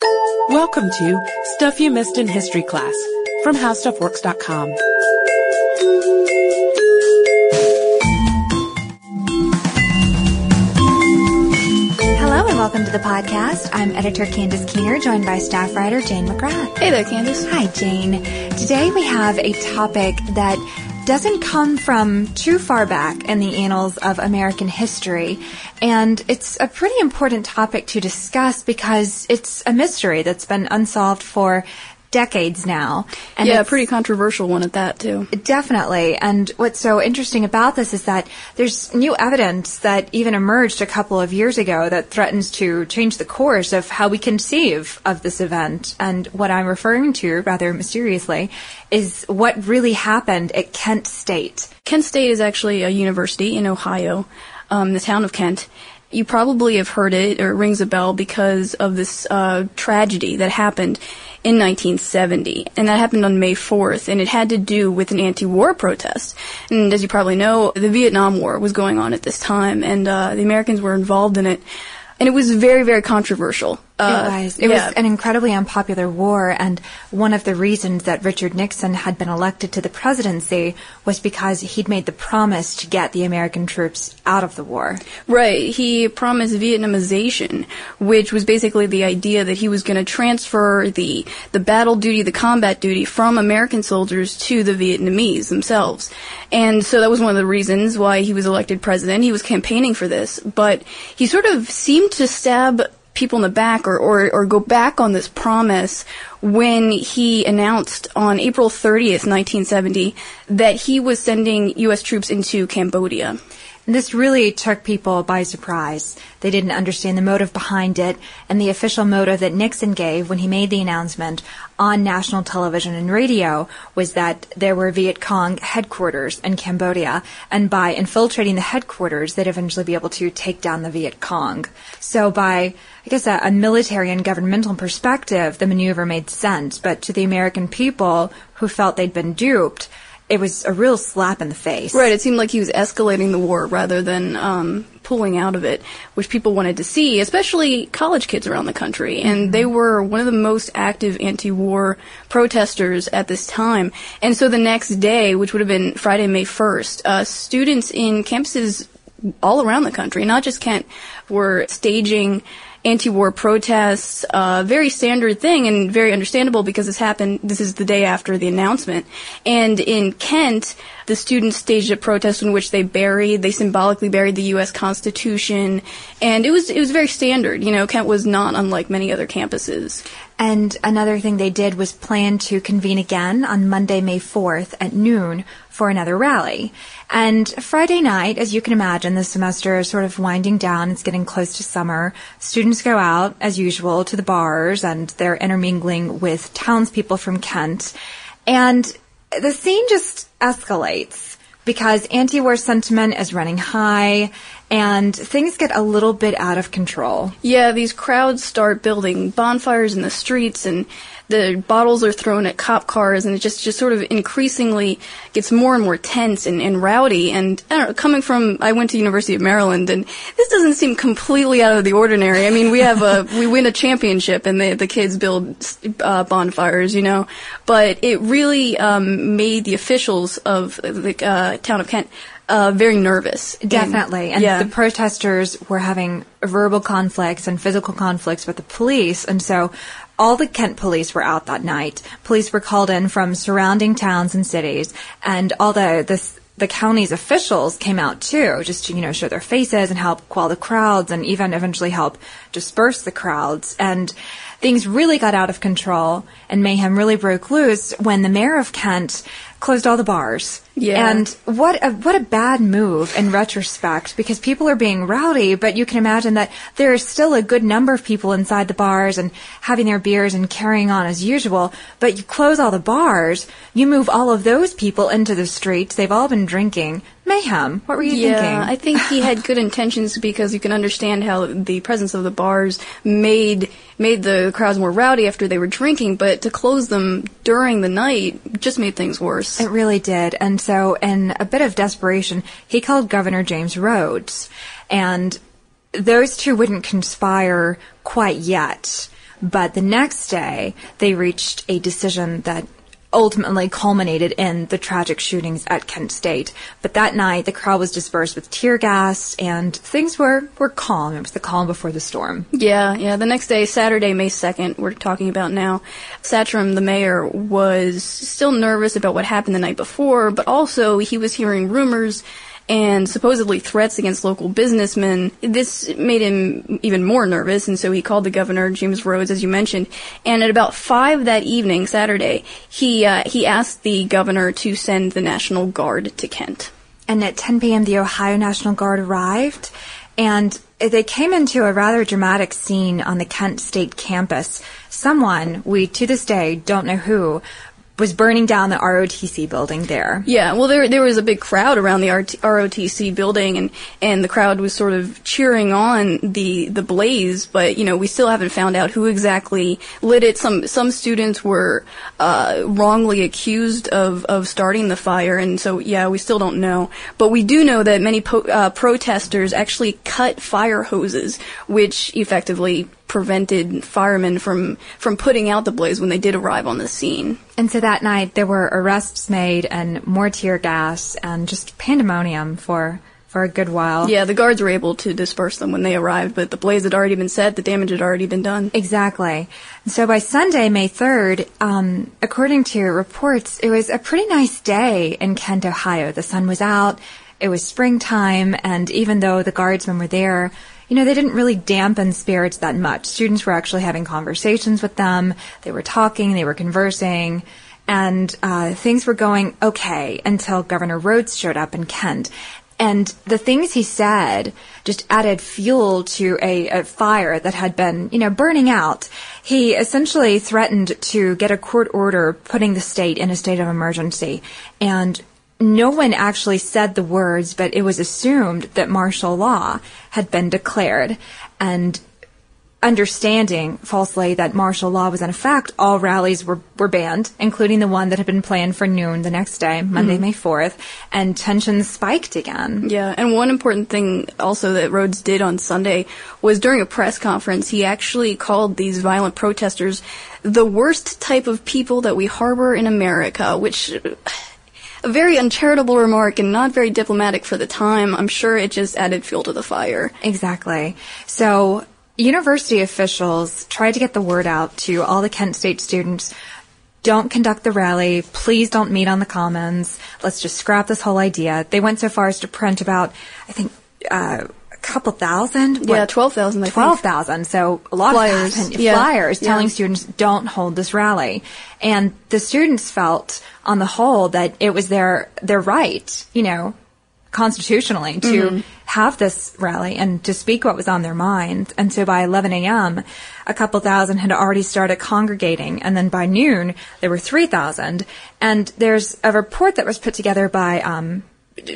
Welcome to Stuff You Missed in History Class from HowStuffWorks.com. Hello and welcome to the podcast. I'm editor Candace Keener, joined by staff writer Jane McGrath. Hey there, Candace. Hi, Jane. Today we have a topic that doesn't come from too far back in the annals of American history. And it's a pretty important topic to discuss because it's a mystery that's been unsolved for decades now. And yeah, a pretty controversial one at that too. Definitely. And what's so interesting about this is that there's new evidence that even emerged a couple of years ago that threatens to change the course of how we conceive of this event. And what I'm referring to, rather mysteriously, is what really happened at Kent State. Kent State is actually a university in Ohio, um, the town of Kent. You probably have heard it or it rings a bell because of this uh, tragedy that happened in 1970, and that happened on May 4th, and it had to do with an anti-war protest. And as you probably know, the Vietnam War was going on at this time, and uh, the Americans were involved in it and it was very, very controversial. Uh, it was. It yeah. was an incredibly unpopular war, and one of the reasons that Richard Nixon had been elected to the presidency was because he'd made the promise to get the American troops out of the war. Right. He promised Vietnamization, which was basically the idea that he was going to transfer the the battle duty, the combat duty from American soldiers to the Vietnamese themselves. And so that was one of the reasons why he was elected president. He was campaigning for this, but he sort of seemed to stab people in the back or, or, or go back on this promise when he announced on April 30th, 1970, that he was sending U.S. troops into Cambodia. This really took people by surprise. They didn't understand the motive behind it, and the official motive that Nixon gave when he made the announcement on national television and radio was that there were Viet Cong headquarters in Cambodia, and by infiltrating the headquarters, they'd eventually be able to take down the Viet Cong. So by, I guess, a, a military and governmental perspective, the maneuver made sense, but to the American people who felt they'd been duped, it was a real slap in the face. Right. It seemed like he was escalating the war rather than um, pulling out of it, which people wanted to see, especially college kids around the country. And mm-hmm. they were one of the most active anti-war protesters at this time. And so the next day, which would have been Friday, May 1st, uh, students in campuses all around the country, not just Kent, were staging anti-war protests, uh, very standard thing and very understandable because this happened, this is the day after the announcement. And in Kent, the students staged a protest in which they buried, they symbolically buried the U.S. Constitution, and it was it was very standard. You know, Kent was not unlike many other campuses. And another thing they did was plan to convene again on Monday, May 4th at noon for another rally. And Friday night, as you can imagine, the semester is sort of winding down. It's getting close to summer. Students go out, as usual, to the bars and they're intermingling with townspeople from Kent. And the scene just escalates because anti-war sentiment is running high and things get a little bit out of control. Yeah, these crowds start building bonfires in the streets and the bottles are thrown at cop cars and it just, just sort of increasingly gets more and more tense and, and rowdy. And I don't know, coming from, I went to University of Maryland and this doesn't seem completely out of the ordinary. I mean, we have a, we win a championship and the, the kids build uh, bonfires, you know, but it really um, made the officials of the uh, town of Kent uh, very nervous. Definitely. And, yeah. the protesters were having verbal conflicts and physical conflicts with the police. And so all the Kent police were out that night. Police were called in from surrounding towns and cities, and all the the, the county's officials came out too, just to you know show their faces and help quell the crowds, and even eventually help disperse the crowds. And things really got out of control, and mayhem really broke loose when the mayor of Kent closed all the bars. Yeah. And what a what a bad move in retrospect because people are being rowdy, but you can imagine that there is still a good number of people inside the bars and having their beers and carrying on as usual. But you close all the bars, you move all of those people into the streets. They've all been drinking. Mayhem. What were you thinking? yeah, thinking? I think he had good intentions because you can understand how the presence of the bars made made the crowds more rowdy after they were drinking, but to close them during the night just made things worse. It really did. And so, in a bit of desperation, he called Governor James Rhodes. And those two wouldn't conspire quite yet. But the next day, they reached a decision that ultimately culminated in the tragic shootings at Kent State. But that night, the crowd was dispersed with tear gas, and things were, were calm. It was the calm before the storm. Yeah, yeah. The next day, Saturday, May 2nd, we're talking about now, Satrom, the mayor, was still nervous about what happened the night before, but also he was hearing rumors and supposedly threats against local businessmen. This made him even more nervous, and so he called the governor, James Rhodes, as you mentioned. And at about five that evening, Saturday, he uh, he asked the governor to send the National Guard to Kent. And at 10 p.m., the Ohio National Guard arrived, and they came into a rather dramatic scene on the Kent State campus. Someone, we to this day don't know who, was burning down the ROTC building there. Yeah, well, there there was a big crowd around the RT, ROTC building, and and the crowd was sort of cheering on the the blaze. But you know, we still haven't found out who exactly lit it. Some some students were uh, wrongly accused of of starting the fire, and so yeah, we still don't know. But we do know that many po- uh, protesters actually cut fire hoses, which effectively prevented firemen from from putting out the blaze when they did arrive on the scene. And so that night there were arrests made and more tear gas and just pandemonium for for a good while. Yeah, the guards were able to disperse them when they arrived, but the blaze had already been set, the damage had already been done. Exactly. And so by Sunday, May 3rd, um, according to reports, it was a pretty nice day in Kent, Ohio. The sun was out, it was springtime, and even though the guardsmen were there, you know, they didn't really dampen spirits that much. Students were actually having conversations with them. They were talking, they were conversing, and uh, things were going okay until Governor Rhodes showed up in Kent. And the things he said just added fuel to a, a, fire that had been, you know, burning out. He essentially threatened to get a court order putting the state in a state of emergency. And no one actually said the words, but it was assumed that martial law had been declared. And understanding falsely that martial law was in effect, all rallies were, were banned, including the one that had been planned for noon the next day, Monday, mm-hmm. May 4th, and tensions spiked again. Yeah, and one important thing also that Rhodes did on Sunday was during a press conference, he actually called these violent protesters the worst type of people that we harbor in America, which a very uncharitable remark and not very diplomatic for the time. I'm sure it just added fuel to the fire. Exactly. So, university officials tried to get the word out to all the Kent State students don't conduct the rally. Please don't meet on the commons. Let's just scrap this whole idea. They went so far as to print about, I think, uh, couple thousand. Yeah, What? 12,000, I think. 12,000. So a lot Flyers, of yeah. flyers Yeah. telling students don't hold this rally. And the students felt on the whole that it was their, their right, you know, constitutionally to Mm-hmm. have this rally and to speak what was on their mind. And so by 11 a.m., a couple thousand had already started congregating. And then by noon, there were 3,000. And there's a report that was put together by, um,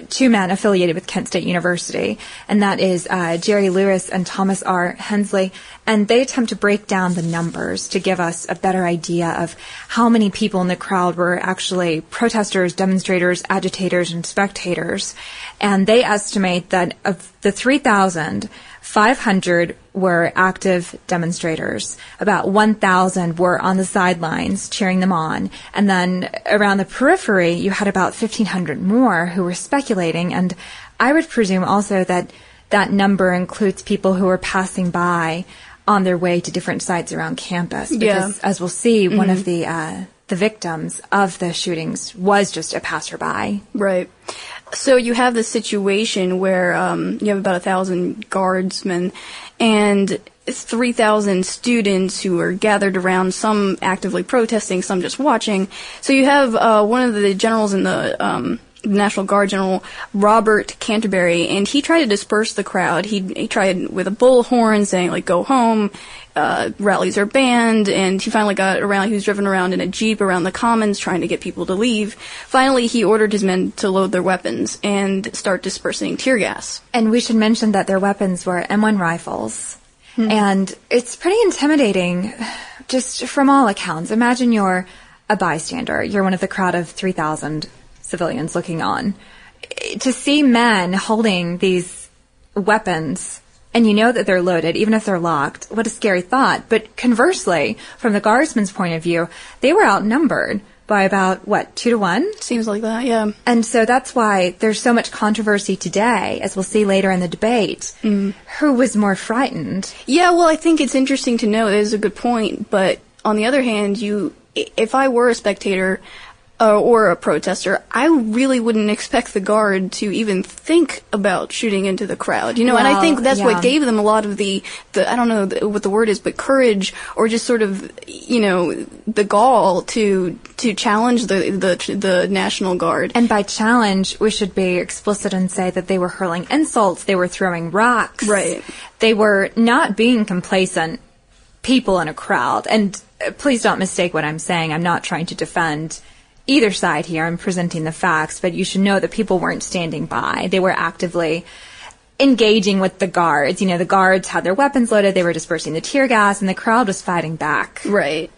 two men affiliated with Kent State University, and that is uh, Jerry Lewis and Thomas R. Hensley. And they attempt to break down the numbers to give us a better idea of how many people in the crowd were actually protesters, demonstrators, agitators, and spectators. And they estimate that of the 3,000, 500 were active demonstrators. About 1,000 were on the sidelines cheering them on. And then around the periphery, you had about 1,500 more who were speculating. And I would presume also that that number includes people who were passing by on their way to different sites around campus. Yeah. Because as we'll see, one of the, uh, the victims of the shootings was just a passerby. Right. So you have this situation where um, you have about a thousand guardsmen and 3,000 students who are gathered around, some actively protesting, some just watching. So you have uh, one of the generals in the um, National Guard, General Robert Canterbury, and he tried to disperse the crowd. He, he tried with a bullhorn saying, like, go home, uh, rallies are banned, and he finally got around, he was driven around in a jeep around the commons trying to get people to leave. Finally, he ordered his men to load their weapons and start dispersing tear gas. And we should mention that their weapons were M1 rifles. And it's pretty intimidating, just from all accounts. Imagine you're a bystander. You're one of the crowd of 3,000 civilians looking on. To see men holding these weapons, and you know that they're loaded, even if they're locked, what a scary thought. But conversely, from the guardsman's point of view, they were outnumbered by about, what, two to one? Seems like that, yeah. And so that's why there's so much controversy today, as we'll see later in the debate. Mm. Who was more frightened? Yeah, well, I think it's interesting to know. It is a good point, but on the other hand, you, if I were a spectator uh, or a protester, I really wouldn't expect the guard to even think about shooting into the crowd. You know, and I think that's yeah. what gave them a lot of the, the I don't know the, what the word is, but courage or just sort of, you know, the gall to to challenge the the the National Guard. And by challenge, we should be explicit and say that they were hurling insults, they were throwing rocks. Right. They were not being complacent people in a crowd. And uh, please don't mistake what I'm saying. I'm not trying to defend either side here. I'm presenting the facts, but you should know that people weren't standing by. They were actively engaging with the guards. You know, the guards had their weapons loaded, they were dispersing the tear gas, and the crowd was fighting back. Right.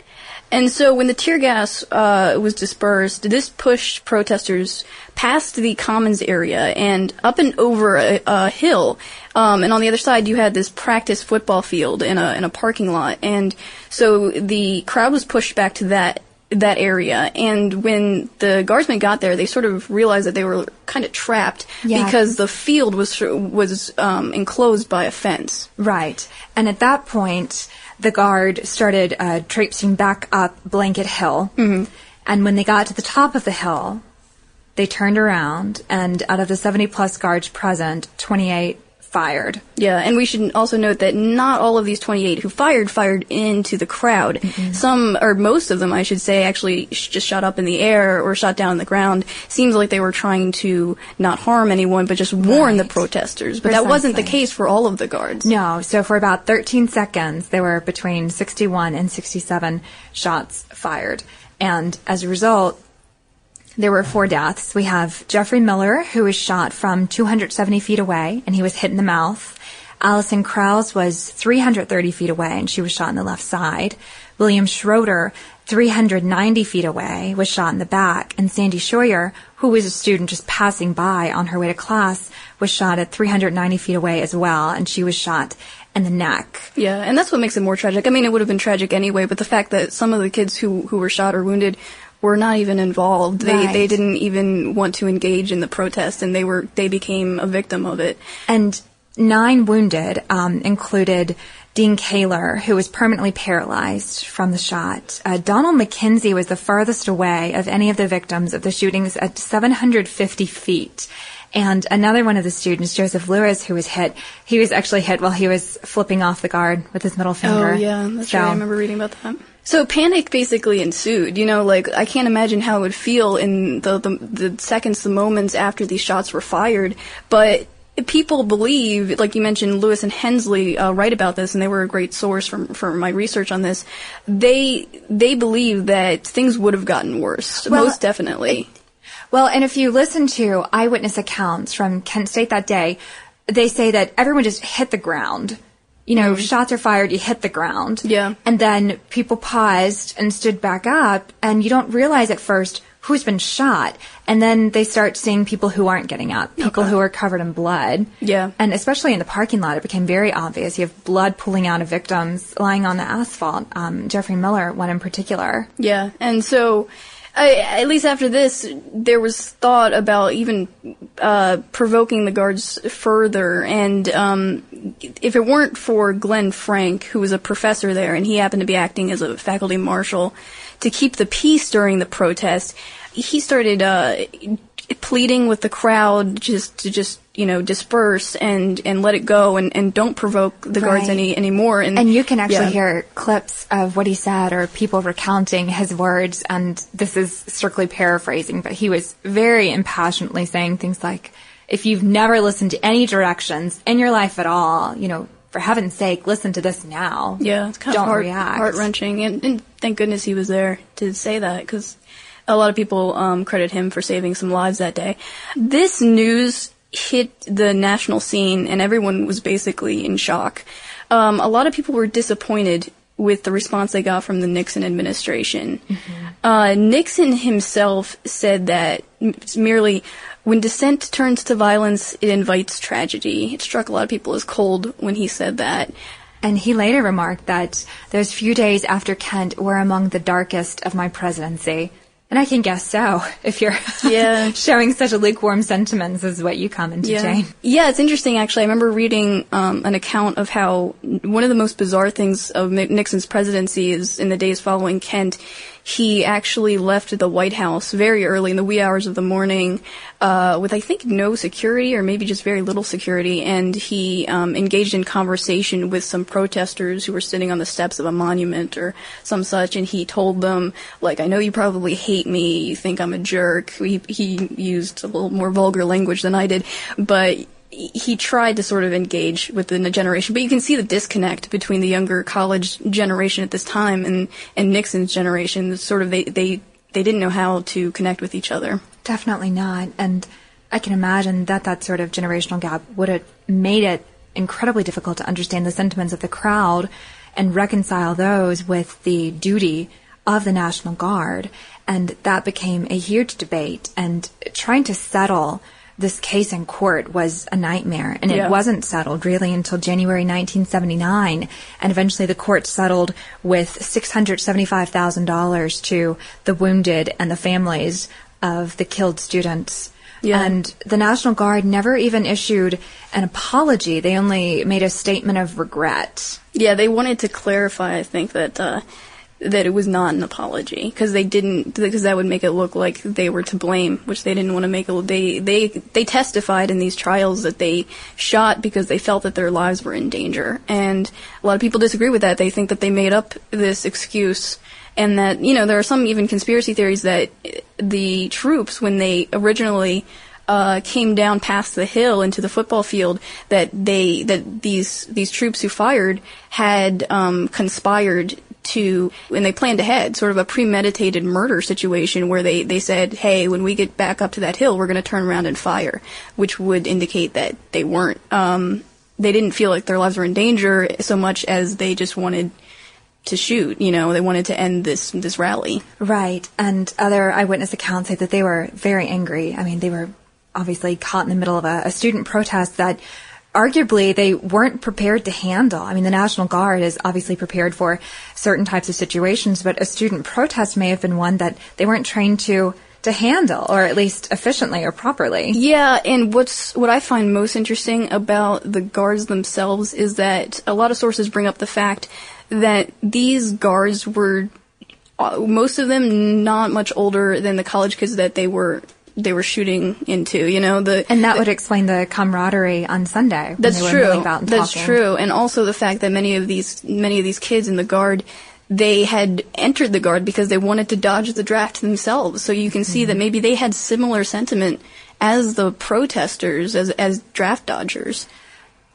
And so when the tear gas uh, was dispersed, this pushed protesters past the commons area and up and over a, a hill. Um, and on the other side, you had this practice football field in a in a parking lot. And so the crowd was pushed back to that that area. And when the guardsmen got there, they sort of realized that they were kind of trapped Yeah. because the field was was um, enclosed by a fence. Right. And at that point, the guard started uh, traipsing back up Blanket Hill. Mm-hmm. And when they got to the top of the hill, they turned around, and out of the 70 plus guards present, 28 fired. Yeah, and we should also note that not all of these 28 who fired fired into the crowd. Mm-hmm. Some, or most of them, I should say, actually sh- just shot up in the air or shot down on the ground. Seems like they were trying to not harm anyone, but just warn the protesters. But that wasn't the case for all of the guards. No, so for about 13 seconds, there were between 61 and 67 shots fired. And as a result, there were four deaths. We have Jeffrey Miller, who was shot from 270 feet away, and he was hit in the mouth. Allison Krause was 330 feet away, and she was shot in the left side. William Schroeder, 390 feet away, was shot in the back. And Sandy Scheuer, who was a student just passing by on her way to class, was shot at 390 feet away as well, and she was shot in the neck. Yeah, and that's what makes it more tragic. I mean, it would have been tragic anyway, but the fact that some of the kids who, who were shot or wounded were not even involved. They Right. they didn't even want to engage in the protest, and they were they became a victim of it. And nine wounded um, included Dean Kahler, who was permanently paralyzed from the shot. Uh, Donald McKenzie was the farthest away of any of the victims of the shootings at 750 feet. And another one of the students, Joseph Lewis, who was hit, he was actually hit while he was flipping off the guard with his middle finger. Oh yeah, that's so, right. I remember reading about that. So panic basically ensued. You know, like I can't imagine how it would feel in the, the the, seconds, the moments after these shots were fired. But people believe, like you mentioned, Lewis and Hensley uh, write about this, and they were a great source for for my research on this. They they believe that things would have gotten worse, well, most definitely. Well, and if you listen to eyewitness accounts from Kent State that day, they say that everyone just hit the ground. You know, mm shots are fired, you hit the ground. Yeah. And then people paused and stood back up, and you don't realize at first who's been shot. And then they start seeing people who aren't getting up, people okay. who are covered in blood. Yeah. And especially in the parking lot, it became very obvious. You have blood pooling out of victims lying on the asphalt. Um, Jeffrey Miller, one in particular. Yeah. And so I, at least after this, there was thought about even uh, provoking the guards further. And um, if it weren't for Glenn Frank, who was a professor there, and he happened to be acting as a faculty marshal to keep the peace during the protest, he started uh, pleading with the crowd just to just you know disperse and and let it go and and don't provoke the right. guards any anymore. And and you can actually yeah. hear clips of what he said or people recounting his words. And this is strictly paraphrasing but he was very impassionately saying things like if you've never listened to any directions in your life at all you know for heaven's sake listen to this now. Yeah it's kind don't of heart, heart wrenching and, and thank goodness he was there to say that because a lot of people um, credit him for saving some lives that day. This news hit the national scene, and everyone was basically in shock. Um, a lot of people were disappointed with the response they got from the Nixon administration. Mm-hmm. Uh, Nixon himself said that merely when dissent turns to violence, it invites tragedy. It struck a lot of people as cold when he said that. And he later remarked that those few days after Kent were among the darkest of my presidency. And I can guess so, if you're yeah. showing such a lukewarm sentiments as what you commented, yeah. Jane. Yeah, it's interesting actually. I remember reading um, an account of how one of the most bizarre things of Nixon's presidency is in the days following Kent, he actually left the White House very early in the wee hours of the morning uh, with, I think, no security or maybe just very little security. And he um, engaged in conversation with some protesters who were sitting on the steps of a monument or some such. And he told them, like, I know you probably hate me. You think I'm a jerk. He, he used a little more vulgar language than I did. But he tried to sort of engage within the generation, but you can see the disconnect between the younger college generation at this time and, and Nixon's generation. Sort of they, they, they didn't know how to connect with each other. Definitely not. And I can imagine that that sort of generational gap would have made it incredibly difficult to understand the sentiments of the crowd and reconcile those with the duty of the National Guard. And that became a huge debate and trying to settle this case in court was a nightmare and yeah. it wasn't settled really until January 1979 and eventually the court settled with $675,000 to the wounded and the families of the killed students. Yeah. And the National Guard never even issued an apology. They only made a statement of regret. Yeah, they wanted to clarify, I think, that uh, that it was not an apology because they didn't because that would make it look like they were to blame, which they didn't want to make. They they they testified in these trials that they shot because they felt that their lives were in danger, and a lot of people disagree with that. They think that they made up this excuse. And that, you know, there are some even conspiracy theories that the troops, when they originally uh, came down past the hill into the football field that they that these these troops who fired had um, conspired to, and they planned ahead, sort of a premeditated murder situation where they, they said, hey, when we get back up to that hill, we're going to turn around and fire, which would indicate that they weren't, um, they didn't feel like their lives were in danger so much as they just wanted to shoot. You know, they wanted to end this this rally. Right, and other eyewitness accounts say that they were very angry. I mean, they were obviously caught in the middle of a, a student protest that arguably they weren't prepared to handle. I mean, the National Guard is obviously prepared for certain types of situations, but a student protest may have been one that they weren't trained to to handle, or at least efficiently or properly. Yeah, and what's what I find most interesting about the guards themselves is that a lot of sources bring up the fact that these guards were uh, most of them not much older than the college kids that they were they were shooting into. You know the and that would explain the camaraderie on Sunday. That's true. That's talking. true, and also the fact that many of these many of these kids in the guard they had entered the guard because they wanted to dodge the draft themselves. So you can see mm-hmm. that maybe they had similar sentiment as the protesters, as as draft dodgers.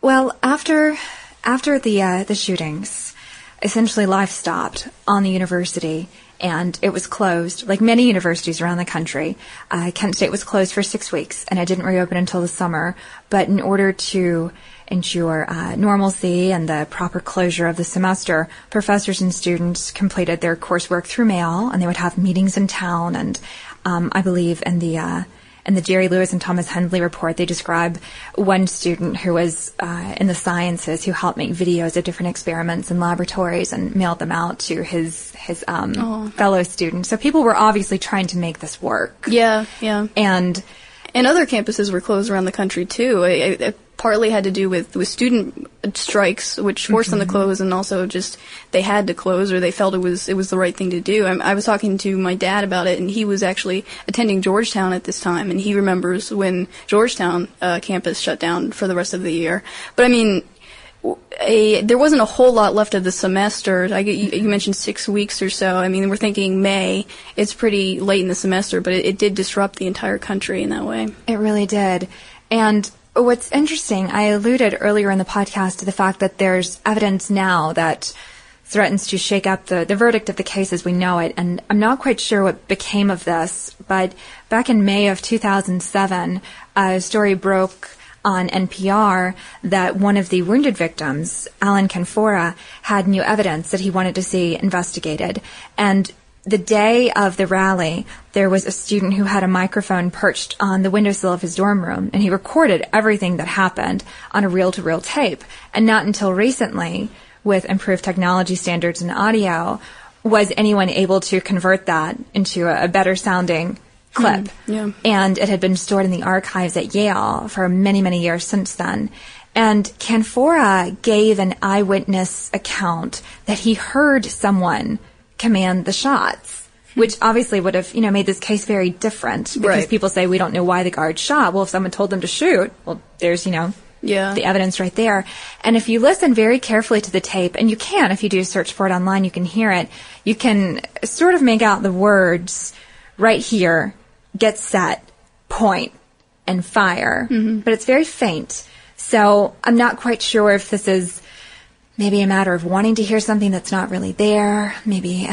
Well, after after the uh, the shootings, essentially life stopped on the university and it was closed, like many universities around the country. Uh, Kent State was closed for six weeks, and it didn't reopen until the summer. But in order to ensure uh, normalcy and the proper closure of the semester, professors and students completed their coursework through mail, and they would have meetings in town. And um, I believe in the uh, in the Jerry Lewis and Thomas Hensley report, they describe one student who was uh, in the sciences who helped make videos of different experiments in laboratories and mailed them out to his his um, fellow students. So people were obviously trying to make this work. Yeah, yeah. And and other campuses were closed around the country too. I, I, partly had to do with, with student strikes, which forced mm-hmm. them to mm-hmm. close, and also just they had to close or they felt it was it was the right thing to do. I, I, was talking to my dad about it, and he was actually attending Georgetown at this time, and he remembers when Georgetown uh, campus shut down for the rest of the year. But I mean. A, there wasn't a whole lot left of the semester. I, you, you, mentioned six weeks or so. I mean, we're thinking May. It's pretty late in the semester, but it, it did disrupt the entire country in that way. It really did. And What's interesting, I alluded earlier in the podcast to the fact that there's evidence now that threatens to shake up the, the verdict of the case as we know it. And I'm not quite sure what became of this, but back in May of 2007, a story broke on NPR that one of the wounded victims, Alan Canfora, had new evidence that he wanted to see investigated. And the day of the rally, there was a student who had a microphone perched on the windowsill of his dorm room, and he recorded everything that happened on a reel to reel tape. And not until recently, with improved technology standards in audio, was anyone able to convert that into a better sounding clip. Mm, yeah. And it had been stored in the archives at Yale for many, many years since then. And Canfora gave an eyewitness account that he heard someone command the shots which obviously would have, you know, made this case very different because right. people say we don't know why the guard shot. Well, if someone told them to shoot, well, there's, you know, yeah. the evidence right there. And if you listen very carefully to the tape, and you can, if you do a search for it online, you can hear it, you can sort of make out the words right here, get set, point, and fire. Mm-hmm. But it's very faint. So I'm not quite sure if this is maybe a matter of wanting to hear something that's not really there. Maybe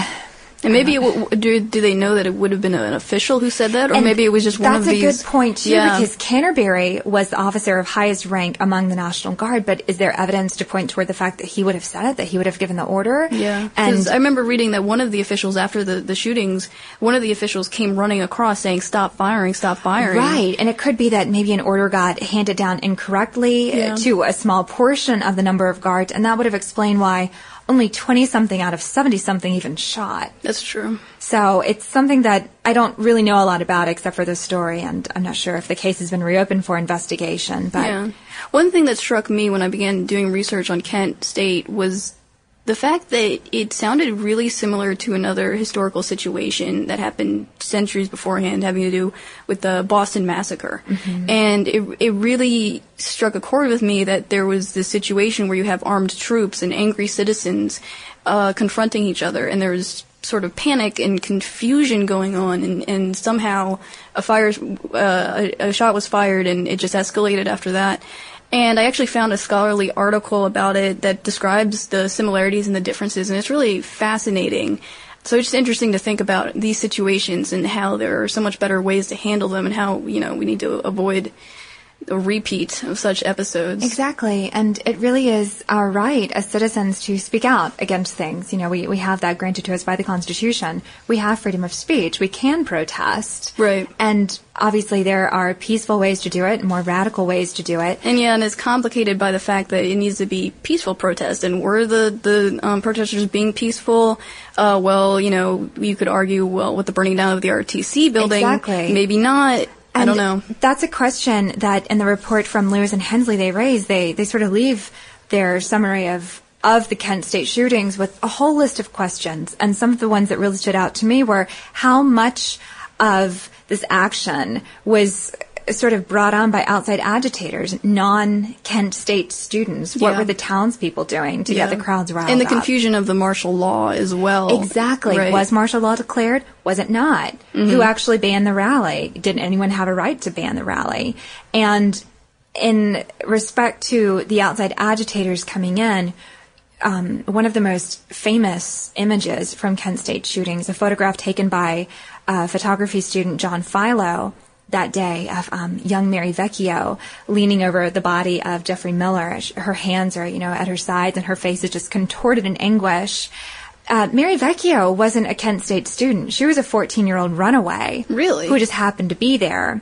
and maybe w- do do they know that it would have been an official who said that, or and maybe it was just one of these? That's a good point too, yeah. because Canterbury was the officer of highest rank among the National Guard. But is there evidence to point toward the fact that he would have said it, that he would have given the order? Yeah, and I remember reading that one of the officials after the the shootings, one of the officials came running across saying, "Stop firing! Stop firing!" Right, and it could be that maybe an order got handed down incorrectly yeah. to a small portion of the number of guards, and that would have explained why only 20 something out of 70 something even shot. That's true. So it's something that I don't really know a lot about except for the story, and I'm not sure if the case has been reopened for investigation. But yeah. one thing that struck me when I began doing research on Kent State was the fact that it sounded really similar to another historical situation that happened centuries beforehand having to do with the Boston Massacre. Mm-hmm. And it, it really struck a chord with me that there was this situation where you have armed troops and angry citizens uh, confronting each other, and there was sort of panic and confusion going on, and, and somehow a fire, uh, a, a shot was fired, and it just escalated after that. And I actually found a scholarly article about it that describes the similarities and the differences, and it's really fascinating. So it's just interesting to think about these situations and how there are so much better ways to handle them, and how you know we need to avoid a repeat of such episodes. Exactly. And it really is our right as citizens to speak out against things. You know, we, we have that granted to us by the Constitution. We have freedom of speech. We can protest. Right. And obviously there are peaceful ways to do it and more radical ways to do it. And yeah, and it's complicated by the fact that it needs to be peaceful protest. And were the, the um, protesters being peaceful? Uh, well, you know, you could argue, well, with the burning down of the RTC building, Exactly. maybe not. I don't know. That's a question that in the report from Lewis and Hensley they raise. They they sort of leave their summary of of the Kent State shootings with a whole list of questions. And some of the ones that really stood out to me were how much of this action was sort of brought on by outside agitators, non-Kent State students. What Yeah. were the townspeople doing to get the crowds riled And the up? confusion of the martial law as well. Exactly. Right. Was martial law declared? Was it not? Who actually banned the rally? Did anyone have a right to ban the rally? And in respect to the outside agitators coming in, um, one of the most famous images from Kent State shootings, a photograph taken by uh, photography student John Filo that day of um, young Mary Vecchio leaning over the body of Jeffrey Miller. Her hands are, you know, at her sides and her face is just contorted in anguish. Uh, Mary Vecchio wasn't a Kent State student. She was a 14 year old runaway. Really? Who just happened to be there.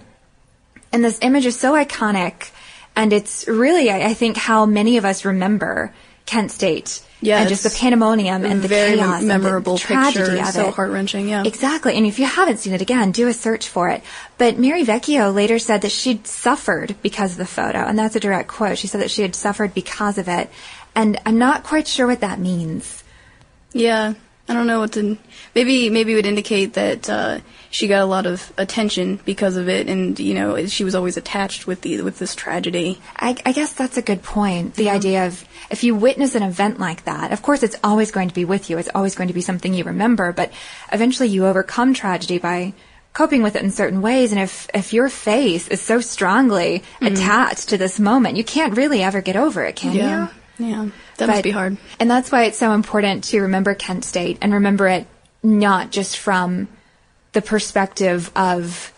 And this image is so iconic. And it's really, I, I think, how many of us remember Kent State. Yeah, And just the pandemonium and the very chaos. and the memorable tragedy picture, of so it. heart-wrenching, yeah. Exactly. And if you haven't seen it again, do a search for it. But Mary Vecchio later said that she'd suffered because of the photo. And that's a direct quote. She said that she had suffered because of it. And I'm not quite sure what that means. Yeah, I don't know what to. Maybe maybe it would indicate that uh, she got a lot of attention because of it, and you know she was always attached with the with this tragedy. I, I guess that's a good point. The idea of if you witness an event like that, of course it's always going to be with you. It's always going to be something you remember, but eventually you overcome tragedy by coping with it in certain ways. And if, if your face is so strongly attached to this moment, you can't really ever get over it, can Yeah, you? Yeah, that But- must be hard. And that's why it's so important to remember Kent State and remember it not just from the perspective of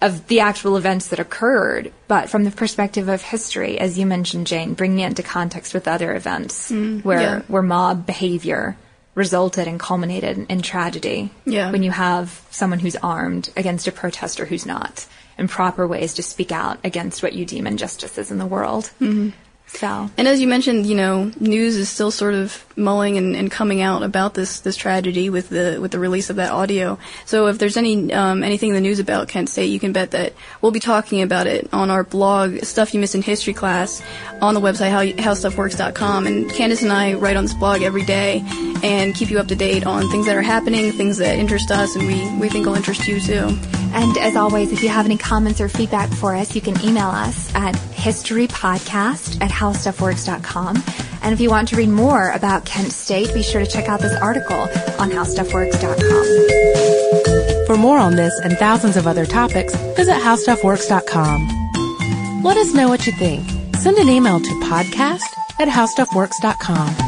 of the actual events that occurred, but from the perspective of history, as you mentioned, Jane, bringing it into context with other events where Mm, yeah. where mob behavior resulted and culminated in, in tragedy. Yeah. When you have someone who's armed against a protester who's not, and proper ways to speak out against what you deem injustices in the world. Mm-hmm. So And as you mentioned, you know, news is still sort of mulling and, and coming out about this this tragedy with the with the release of that audio. So if there's any um, anything in the news about Kent State, you can bet that we'll be talking about it on our blog, Stuff You Missed in History Class, on the website how, howstuffworks.com. And Candace and I write on this blog every day and keep you up to date on things that are happening, things that interest us, and we we think will interest you too. And as always, if you have any comments or feedback for us, you can email us at historypodcast at howstuffworks.com. And if you want to read more about Kent State, be sure to check out this article on howstuffworks.com. For more on this and thousands of other topics, visit howstuffworks.com. Let us know what you think. Send an email to podcast at howstuffworks.com.